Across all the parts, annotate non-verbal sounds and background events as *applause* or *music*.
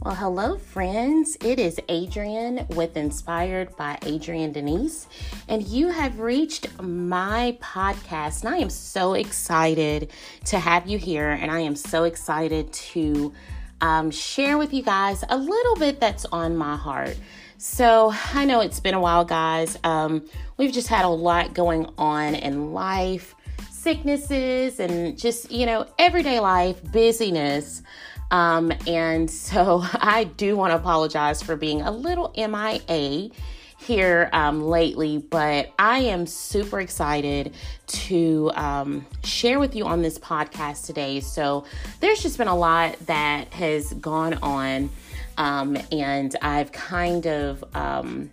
Well, hello, friends. It is Adrian with Inspired by Adrian Denise, and you have reached my podcast. And I am so excited to have you here, and I am so excited to um, share with you guys a little bit that's on my heart. So, I know it's been a while, guys. Um, we've just had a lot going on in life, sicknesses, and just, you know, everyday life, busyness. Um, and so *laughs* I do want to apologize for being a little MIA here um, lately, but I am super excited to um, share with you on this podcast today. So there's just been a lot that has gone on, um, and I've kind of um,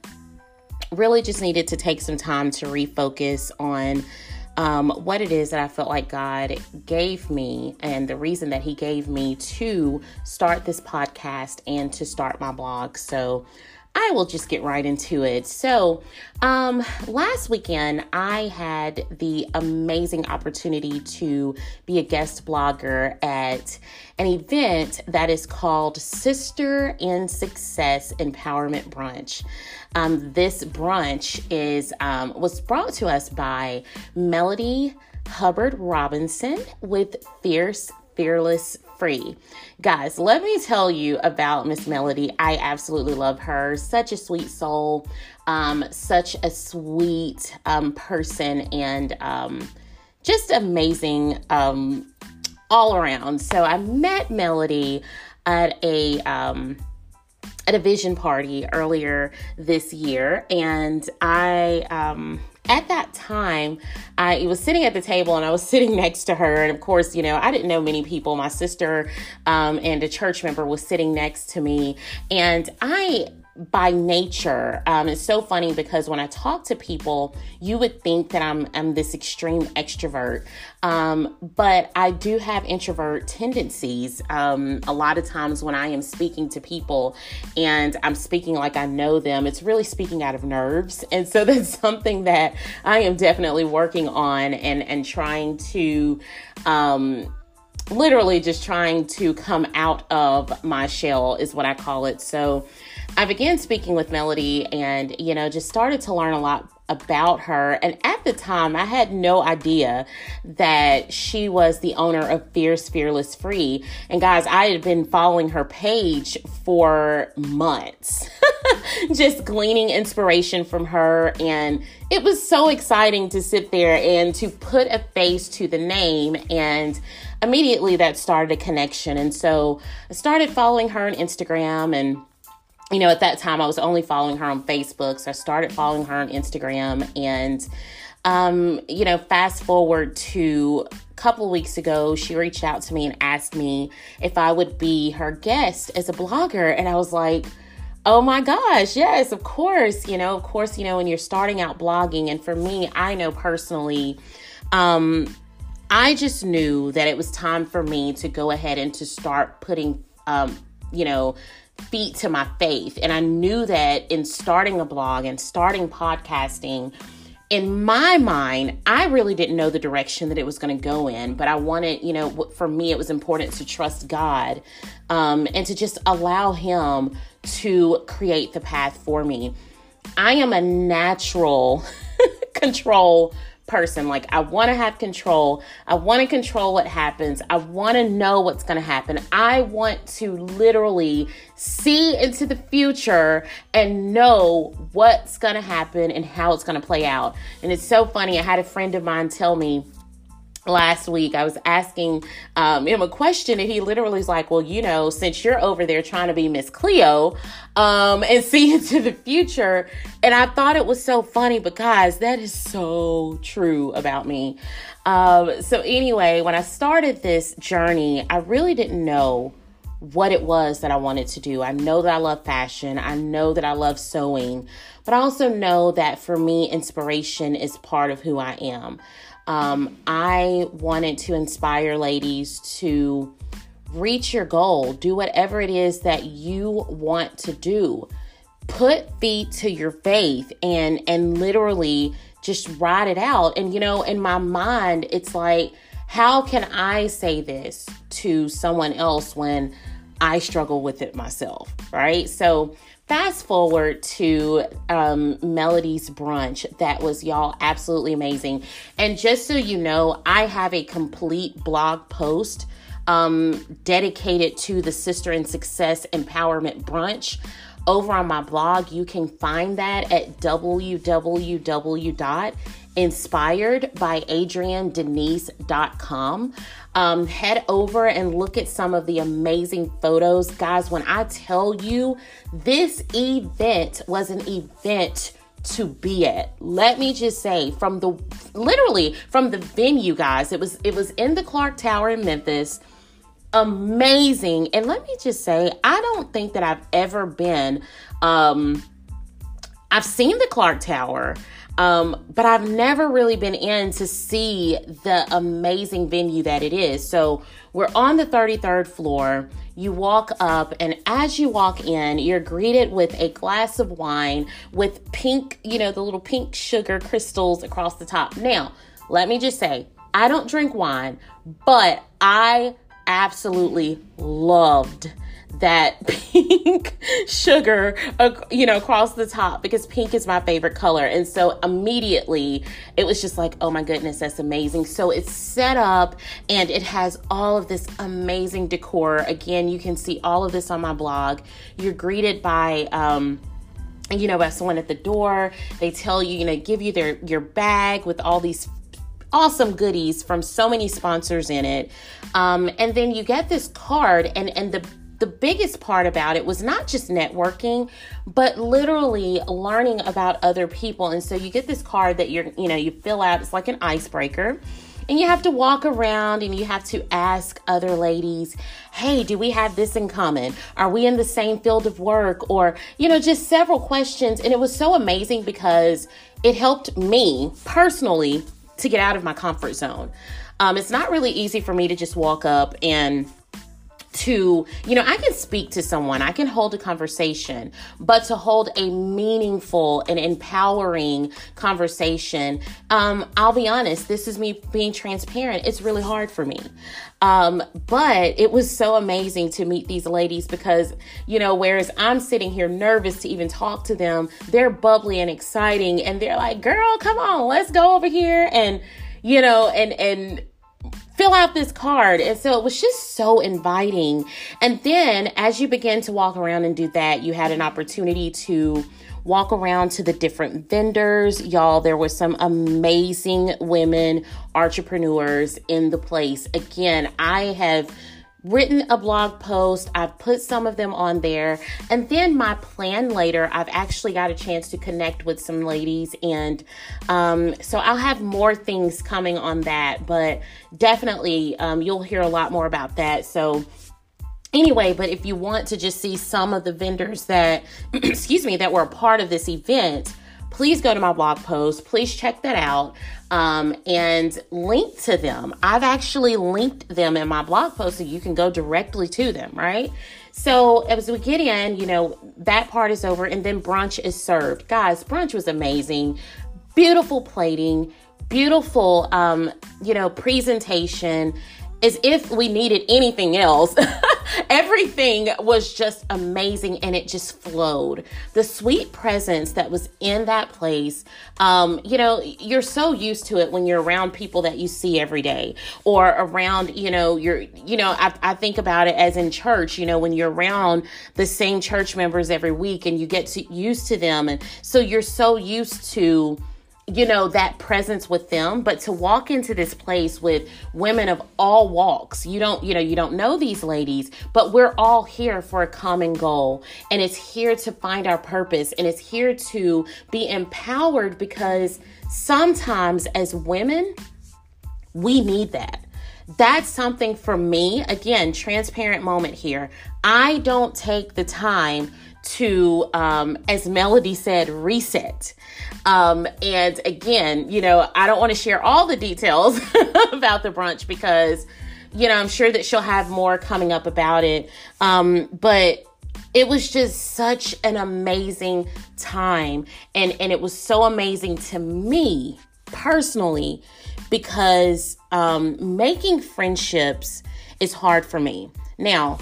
really just needed to take some time to refocus on um, what it is that I felt like God gave me and the reason that He gave me to start this podcast and to start my blog. So I will just get right into it. So, um, last weekend, I had the amazing opportunity to be a guest blogger at an event that is called Sister in Success Empowerment Brunch. Um, this brunch is um, was brought to us by Melody Hubbard Robinson with Fierce Fearless Free. Guys, let me tell you about Miss Melody. I absolutely love her. Such a sweet soul, um, such a sweet um, person, and um, just amazing um, all around. So I met Melody at a um, at a vision party earlier this year, and I um, at that time, I was sitting at the table and I was *laughs* sitting next to her. And of course, you know, I didn't know many people. My sister um, and a church member was sitting next to me. And I by nature. Um, it's so funny because when I talk to people, you would think that I'm, I'm this extreme extrovert, um, but I do have introvert tendencies. Um, a lot of times when I am speaking to people and I'm speaking like I know them, it's really speaking out of nerves. *laughs* And so that's something that I am definitely working on and, and trying to um, literally just trying to come out of my shell is what I call it. So I began speaking with Melody and, you know, just started to learn a lot about her. And at the time, I had no idea that she was the owner of Fierce Fearless Free. And guys, I had been following her page for months, *laughs* just gleaning inspiration from her. And it was so exciting to sit there and to put a face to the name. And immediately that started a connection. And so I started following her on Instagram and you know, at that time I was only following her on Facebook. So I started following her on Instagram. And, um, you know, fast forward to a couple weeks ago, she reached out to me and asked me if I would be her guest as a blogger. And I was like, Oh my gosh, yes, of course. You know, of course, you know, when you're starting out blogging, and for me, I know personally, um, I just knew that it was time for me to go ahead and to start putting, um, you know, feet to my faith. And I knew that in starting a blog and starting podcasting, in my mind, I really didn't know the direction that it was going to go in, but I wanted, you know, for me, it was important to trust God um, and to just allow Him to create the path for me. I am a natural *laughs* control person. Like, I want to have control. I want to control what happens. I want to know what's going to happen. I want to literally see into the future and know what's going to happen and how it's going to play out. And it's so funny. I had a friend of mine tell me, last week i was asking um, him a question and he literally was like well you know since you're over there trying to be miss cleo um, and *laughs* see into the future and i thought it was so funny because that is so true about me um, so anyway when i started this journey i really didn't know what it was that I wanted to do. I know that I love fashion. I know that I love sewing, but I also know that for me, inspiration is part of who I am. Um, I wanted to inspire ladies to reach your goal, do whatever it is that you want to do. Put feet to your faith and and literally just ride it out. And you know, in my mind, it's like, how can I say this to someone else when I struggle with it myself, right? So, fast forward to um, Melody's brunch. That was, y'all, absolutely amazing. And just so you know, I have a complete blog post um, dedicated to the Sister in Success Empowerment Brunch over on my blog. You can find that at www.inspiredbyadriendenise.com. Um, head over and look at some of the amazing photos. Guys, when I tell you this event was an event to be at. Let me just say from the literally from the venue guys. It was it was in the Clark Tower in Memphis amazing. And let me just say, I don't think that I've ever been, um, I've seen the Clark Tower. Um, but I've never really been in to see the amazing venue that it is. So we're on the 33rd floor. You walk up, and as you walk in, you're greeted with a glass of wine with pink, you know, the little pink sugar crystals across the top. Now, let me just say, I don't drink wine, but I absolutely loved that *laughs* pink sugar you know across the top because pink is my favorite color. And so immediately it was just like oh my goodness that's amazing. So it's set up and it has all of this amazing decor. Again you can see all of this on my blog. You're greeted by um you know by someone at the door. They tell you you know give you their your bag with all these awesome goodies from so many sponsors in it. Um, and then you get this card, and and the the biggest part about it was not just networking, but literally learning about other people. And so you get this card that you're, you know, you fill out. It's like an icebreaker. And you have to walk around and you have to ask other ladies, hey, do we have this in common? Are we in the same field of work? Or, you know, just several questions. And it was so amazing because it helped me personally to get out of my comfort zone. Um, it's not really easy for me to just walk up and to, you know, I can speak to someone, I can hold a conversation, but to hold a meaningful and empowering conversation, um, I'll be honest, this is me being transparent. It's really hard for me. Um, but it was so amazing to meet these ladies because, you know, whereas I'm sitting here nervous to even talk to them, they're bubbly and exciting and they're like, girl, come on, let's go over here. And, you know, and, and, fill out this card. And so it was just so inviting. And then as you begin to walk around and do that, you had an opportunity to walk around to the different vendors. Y'all, there were some amazing women entrepreneurs in the place. Again, I have written a blog post. I've put some of them on there. And then my plan later, I've actually got a chance to connect with some ladies. And um, so I'll have more things coming on that. But definitely, um, you'll hear a lot more about that. So, anyway but if you want to just see some of the vendors that *clears throat* excuse me that were a part of this event please go to my blog post. Please check that out um, and link to them. I've actually linked them in my blog post so you can go directly to them, right? So as we get in, you know, that part is over and then brunch is served. Guys, brunch was amazing. Beautiful plating, beautiful, um, you know, presentation as if we needed anything else. *laughs* Everything was just amazing and it just flowed. The sweet presence that was in that place, um, you know, you're so used to it when you're around people that you see every day or around, you know, you're, you know, I, I think about it as in church, you know, when you're around the same church members every week and you get to, used to them. And so you're so used to, you know, that presence with them, but to walk into this place with women of all walks, you don't, you know, you don't know these ladies, but we're all here for a common goal. And it's here to find our purpose and it's here to be empowered because sometimes as women, we need that. That's something for me. Again, transparent moment here. I don't take the time to, um, as Melody said, reset. Um, and again, you know, I don't want to share all the details *laughs* about the brunch because, you know, I'm sure that she'll have more coming up about it. Um, but it was just such an amazing time. And, and it was so amazing to me personally because um, making friendships is hard for me. Now,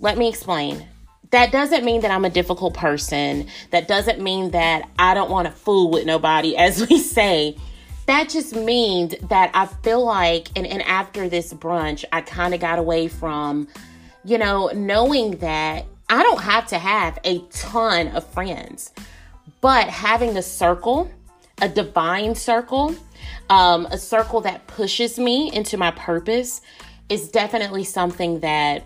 let me explain. That doesn't mean that I'm a difficult person. That doesn't mean that I don't want to fool with nobody, *laughs* as we say. That just means that I feel like, and, and after this brunch, I kind of got away from, you know, knowing that I don't have to have a ton of friends, but having a circle, a divine circle, um, a circle that pushes me into my purpose is definitely something that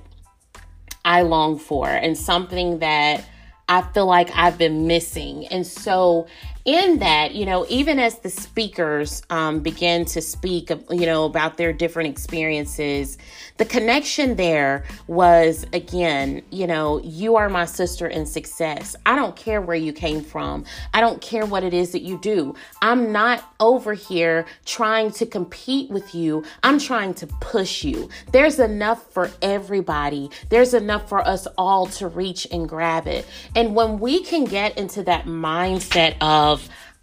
I long for and something that I feel like I've been missing. And so in that, you know, even as the speakers um, begin to speak, you know, about their different experiences, the connection there was again, you know, you are my sister in success. I don't care where you came from. I don't care what it is that you do. I'm not over here trying to compete with you. I'm trying to push you. There's enough for everybody. There's enough for us all to reach and grab it. And when we can get into that mindset of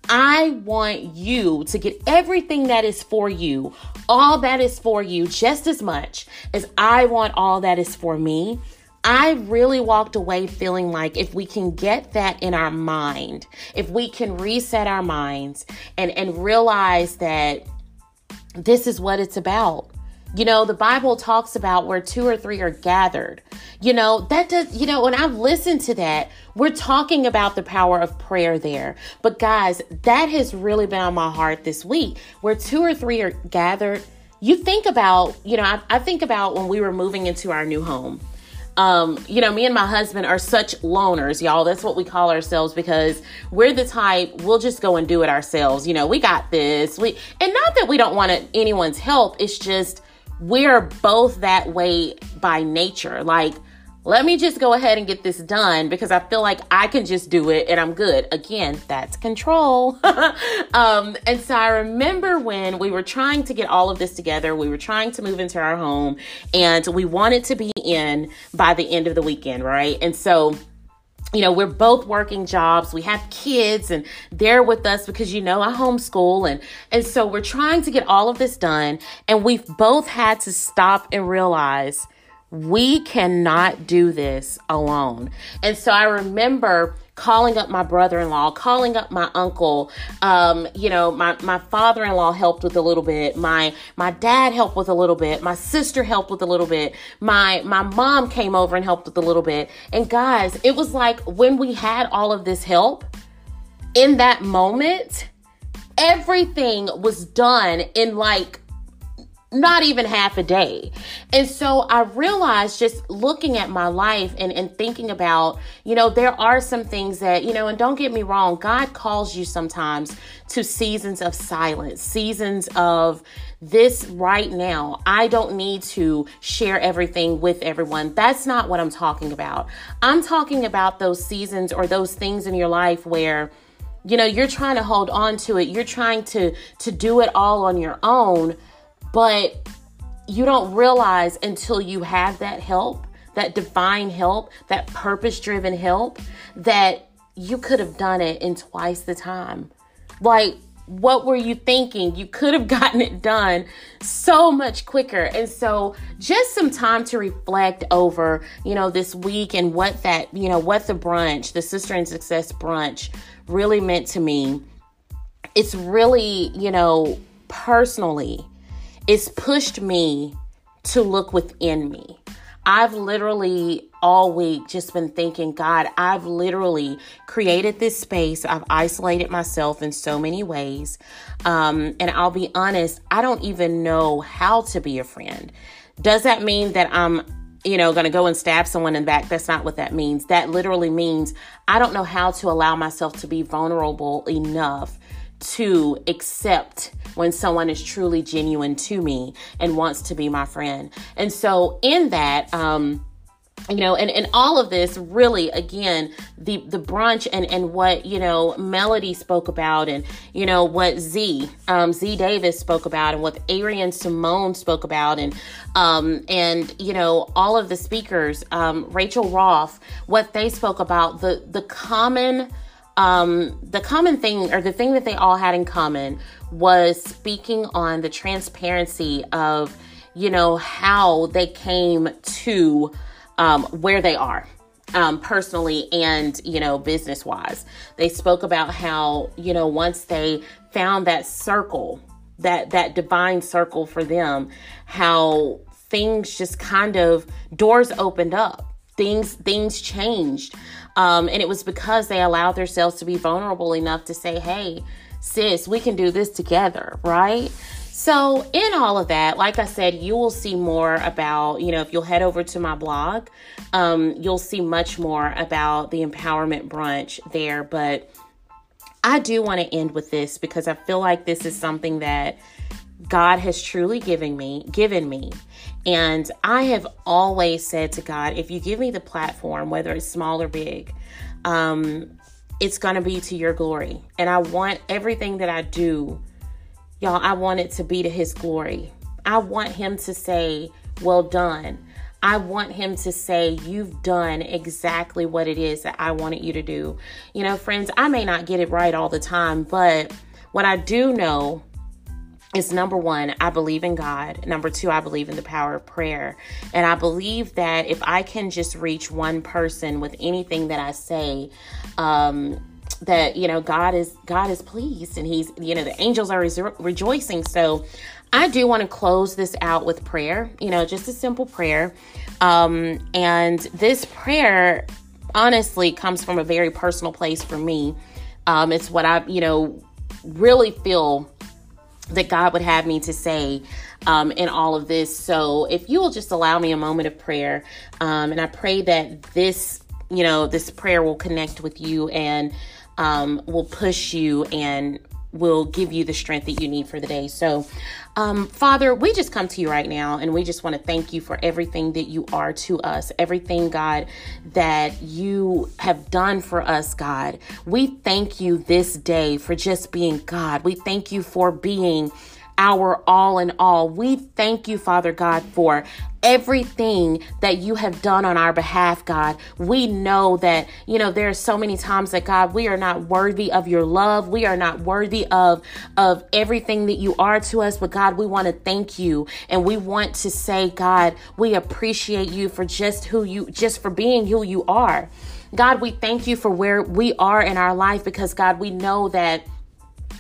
I want you to get everything that is for you, all that is for you, just as much as I want all that is for me. I really walked away feeling like if we can get that in our mind, if we can reset our minds and, and realize that this is what it's about. You know, the Bible talks about where two or three are gathered. You know, that does, you know, when I've listened to that, we're talking about the power of prayer there. But guys, that has really been on my heart this week where two or three are gathered. You think about, you know, I, I think about when we were moving into our new home. Um, you know, me and my husband are such loners, y'all. That's what we call ourselves because we're the type we'll just go and do it ourselves. You know, we got this. We and not that we don't want anyone's help. It's just we're both that way by nature. Like let me just go ahead and get this done because I feel like I can just do it and I'm good. Again, that's control. *laughs* um, and so I remember when we were trying to get all of this together, we were trying to move into our home and we wanted to be in by the end of the weekend, right? And so you know, we're both working jobs. We have kids and they're with us because, you know, I homeschool. And, and so we're trying to get all of this done. And we've both had to stop and realize we cannot do this alone. And so I remember calling up my brother-in-law, calling up my uncle. Um, you know, my, my father-in-law helped with a little bit. My my dad helped with a little bit. My sister helped with a little bit. My my mom came over and helped with a little bit. And guys, it was like when we had all of this help in that moment, everything was done in like not even half a day. And so I realized just looking at my life and, and thinking about, you know, there are some things that, you know, and don't get me wrong, God calls you sometimes to seasons of silence, seasons of this right now. I don't need to share everything with everyone. That's not what I'm talking about. I'm talking about those seasons or those things in your life where, you know, you're trying to hold on to it. You're trying to to do it all on your own but you don't realize until you have that help, that divine help, that purpose driven help, that you could have done it in twice the time. Like, what were you thinking? You could have *laughs* gotten it done so much quicker. And so, just some time to reflect over, you know, this week and what that, you know, what the brunch, the Sister in Success brunch really meant to me. It's really, you know, personally, it's pushed me to look within me. I've literally all week just been thinking, God, I've literally created this space. I've isolated myself in so many ways. Um, and I'll be honest, I don't even know how to be a friend. Does that mean that I'm, you know, going to go and stab someone in the back? That's not what that means. That literally means I don't know how to allow myself to be vulnerable enough to accept when someone is truly genuine to me and wants to be my friend. And so, in that, um, you know and, and all of this really again the the brunch and and what you know melody spoke about and you know what z um, z davis spoke about and what arian simone spoke about and um and you know all of the speakers um rachel roth what they spoke about the the common um, the common thing or the thing that they all had in common was speaking on the transparency of, you know, how they came to um, where they are um, personally and you know business wise they spoke about how you know once they found that circle that that divine circle for them how things just kind of doors opened up. Things things changed um, and it was because they allowed themselves to be vulnerable enough to say hey sis we can do this together right so, in all of that, like I said, you will see more about, you know, if you'll head over to my blog, um, you'll see much more about the empowerment brunch there. But I do want to end with this because I feel like this is something that God has truly given me, given me. And I have always said to God, if you give me the platform, whether it's small or big, um, it's going to be to your glory. And I want everything that I do Y'all, I want it to be to his glory. I want him to say, Well done. I want him to say, You've done exactly what it is that I wanted you to do. You know, friends, I may not get it right all the time, but what I do know is number one, I believe in God. Number two, I believe in the power of prayer. And I believe that if I can just reach one person with anything that I say, um, that you know God is God is pleased and he's you know the angels are re- rejoicing so I do want to close this out with prayer you know just a simple prayer um and this prayer honestly comes from a very personal place for me um it's what I you know really feel that God would have me to say um, in all of this. So, if you will just allow me a moment of prayer, um, and I pray that this, you know, this prayer will connect with you and um, will push you and will give you the strength that you need for the day. So, um, Father, we just come to you right now and we just want to thank you for everything that you are to us, everything, God, that you have done for us, God. We thank you this day for just being God. We thank you for being our all in all. We thank you, Father God, for everything that you have done on our behalf, God. We know that, you know, there are so many times that God, we are not worthy of your love. We are not worthy of of everything that you are to us, but God, we want to thank you and we want to say, God, we appreciate you for just who you just for being who you are. God, we thank you for where we are in our life because God, we know that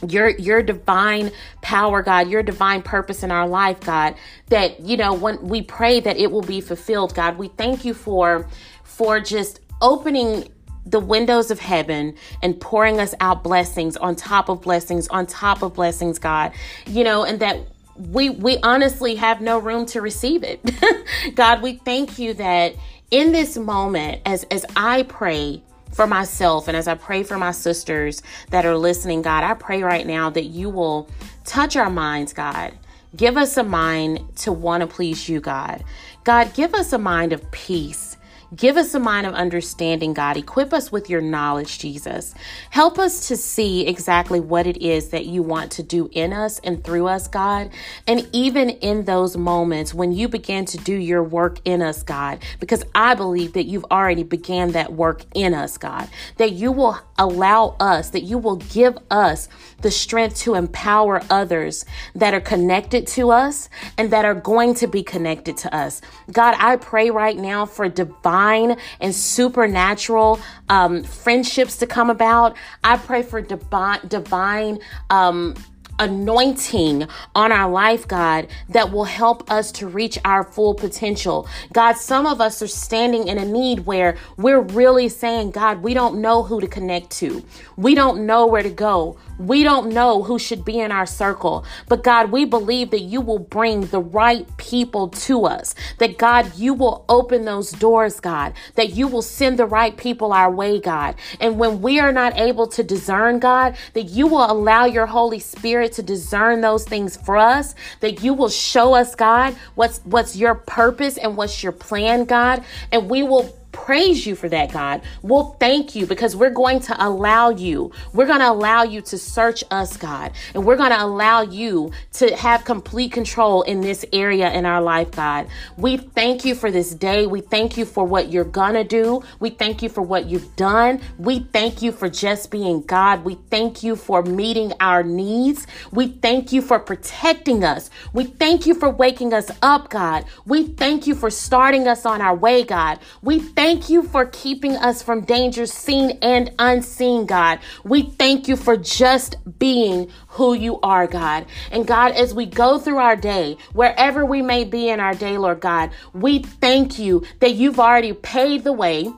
your your divine power god your divine purpose in our life god that you know when we pray that it will be fulfilled god. We thank you for for just opening the windows of heaven and pouring us out blessings on top of blessings on top of blessings god. You know and that we we honestly have no room to receive it. *laughs* God we thank you that in this moment as as i pray for myself and as I pray for my sisters that are listening, God, I pray right now that you will touch our minds, God. Give us a mind to want to please you, God. God, give us a mind of peace Give us a mind of understanding, God. Equip us with your knowledge, Jesus. Help us to see exactly what it is that you want to do in us and through us, God. And even in those moments when you begin to do your work in us, God, because I believe that you've already began that work in us, God, that you will allow us, that you will give us the strength to empower others that are connected to us and that are going to be connected to us. God, I pray right now for divine divine and supernatural um, friendships to come about. I pray for divine, divine, um, anointing on our life, God, that will help us to reach our full potential. God, some of us are standing in a need where we're really saying, God, we don't know who to connect to. We don't know where to go. We don't know who should be in our circle. But God, we believe that you will bring the right people to us. That God, you will open those doors, God. That you will send the right people our way, God. And when we are not able to discern, God, that you will allow your Holy Spirit to discern those things for us, that you will show us, God, what's what's your purpose and what's your plan, God, and we will praise you for that, God. We'll thank you because we're going to allow you. We're going to allow you to search us, God. And we're going to allow you to have complete control in this area in our life, God. We thank you for this day. We thank you for what you're going to do. We thank you for what you've done. We thank you for just being God. We thank you for meeting our needs. We thank you for protecting us. We thank you for waking us up, God. We thank you for starting us on our way, God. We thank you for keeping us from danger seen and unseen, God. We thank you for just being who you are, God. And God, as we go through our day, wherever we may be in our day, Lord God, we thank you that you've already paved the way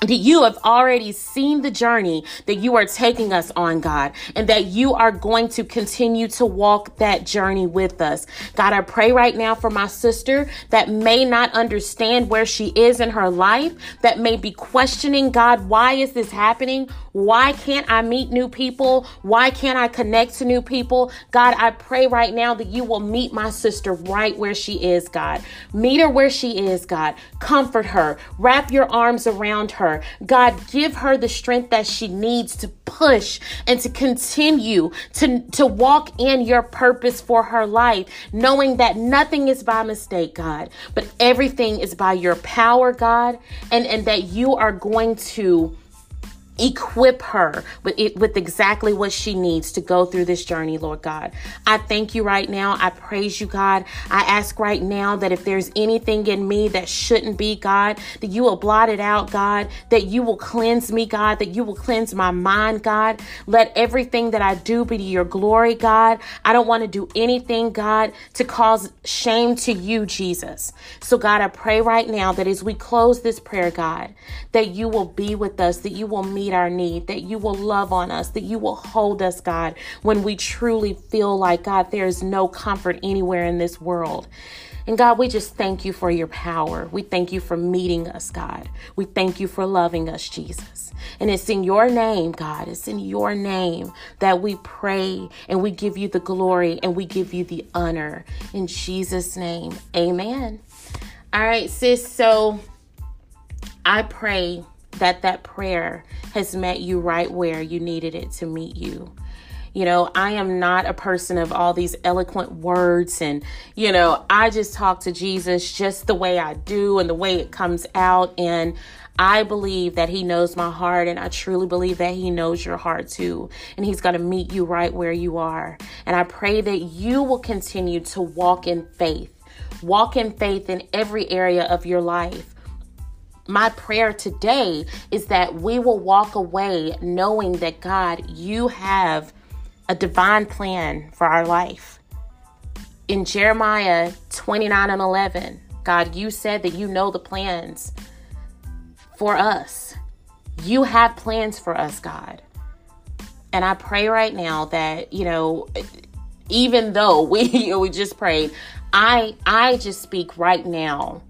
that you have already seen the journey that you are taking us on, God, and that you are going to continue to walk that journey with us. God, I pray right now for my sister that may not understand where she is in her life, that may be questioning, God, why is this happening? Why can't I meet new people? Why can't I connect to new people? God, I pray right now that you will meet my sister right where she is, God. Meet her where she is, God. Comfort her. Wrap your arms around her. God, give her the strength that she needs to push and to continue to, to walk in your purpose for her life, knowing that nothing is by mistake, God, but everything is by your power, God, and, and that you are going to equip her with it, with exactly what she needs to go through this journey, Lord God. I thank you right now. I praise you, God. I ask right now that if there's anything in me that shouldn't be, God, that you will blot it out, God, that you will cleanse me, God, that you will cleanse my mind, God. Let everything that I do be to your glory, God. I don't want to do anything, God, to cause shame to you, Jesus. So, God, I pray right now that as we close this prayer, God, that you will be with us, that you will meet meet our need, that you will love on us, that you will hold us, God, when we truly feel like, God, there is no comfort anywhere in this world. And God, we just thank you for your power. We thank you for meeting us, God. We thank you for loving us, Jesus. And it's in your name, God, it's in your name that we pray and we give you the glory and we give you the honor. In Jesus' name, amen. All right, sis. So I pray that that prayer has met you right where you needed it to meet you. You know, I am not a person of all these eloquent words, and, you know, I just talk to Jesus just the way I do and the way it comes out. And I believe that He knows my heart, and I truly believe that He knows your heart too. And He's going to meet you right where you are. And I pray that you will continue to walk in faith, walk in faith in every area of your life my prayer today is that we will walk away knowing that God, you have a divine plan for our life. In Jeremiah 29 and 11, God, you said that you know the plans for us. You have plans for us, God. And I pray right now that, you know, even though *laughs* we we just prayed, I I just speak right now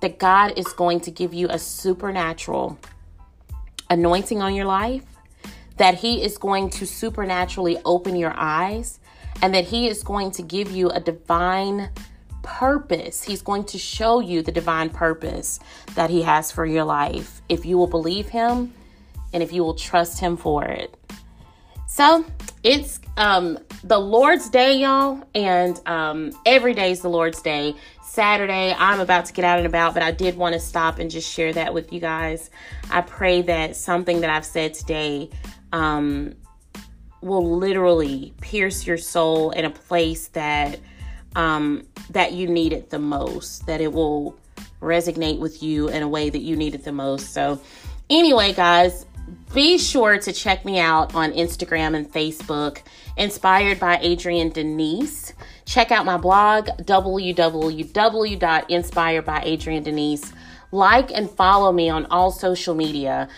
that God is going to give you a supernatural anointing on your life, that He is going to supernaturally open your eyes, and that He is going to give you a divine purpose. He's going to show you the divine purpose that He has for your life if you will believe Him and if you will trust Him for it. So it's um, the Lord's Day, y'all, and um, every day is the Lord's Day. Saturday. I'm about to get out and about, but I did want to stop and just share that with you guys. I pray that something that I've said today um, will literally pierce your soul in a place that um, that you need it the most. That it will resonate with you in a way that you need it the most. So, anyway, guys, be sure to check me out on Instagram and Facebook, inspired by Adrienne Denise. Check out my blog, www.inspiredbyadriennedenise. Like and follow me on all social media.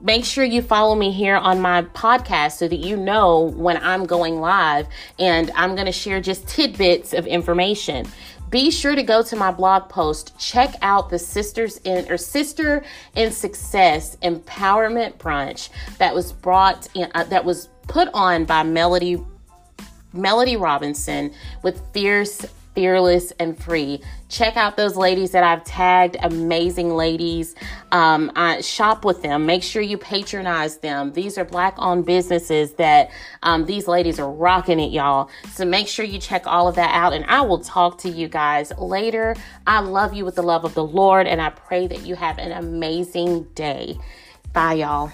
Make sure you follow me here on my podcast so that you know when I'm going live and I'm going to share just tidbits of information be sure to go to my blog post check out the sisters in or sister in success empowerment brunch that was brought in uh, that was put on by melody Melody Robinson with Fierce fearless and free. Check out those ladies that I've tagged, amazing ladies. Um, I shop with them. Make sure you patronize them. These are black owned businesses that um, these ladies are rocking it, y'all. So make sure you check all of that out. And I will talk to you guys later. I love you with the love of the Lord, and I pray that you have an amazing day. Bye, y'all.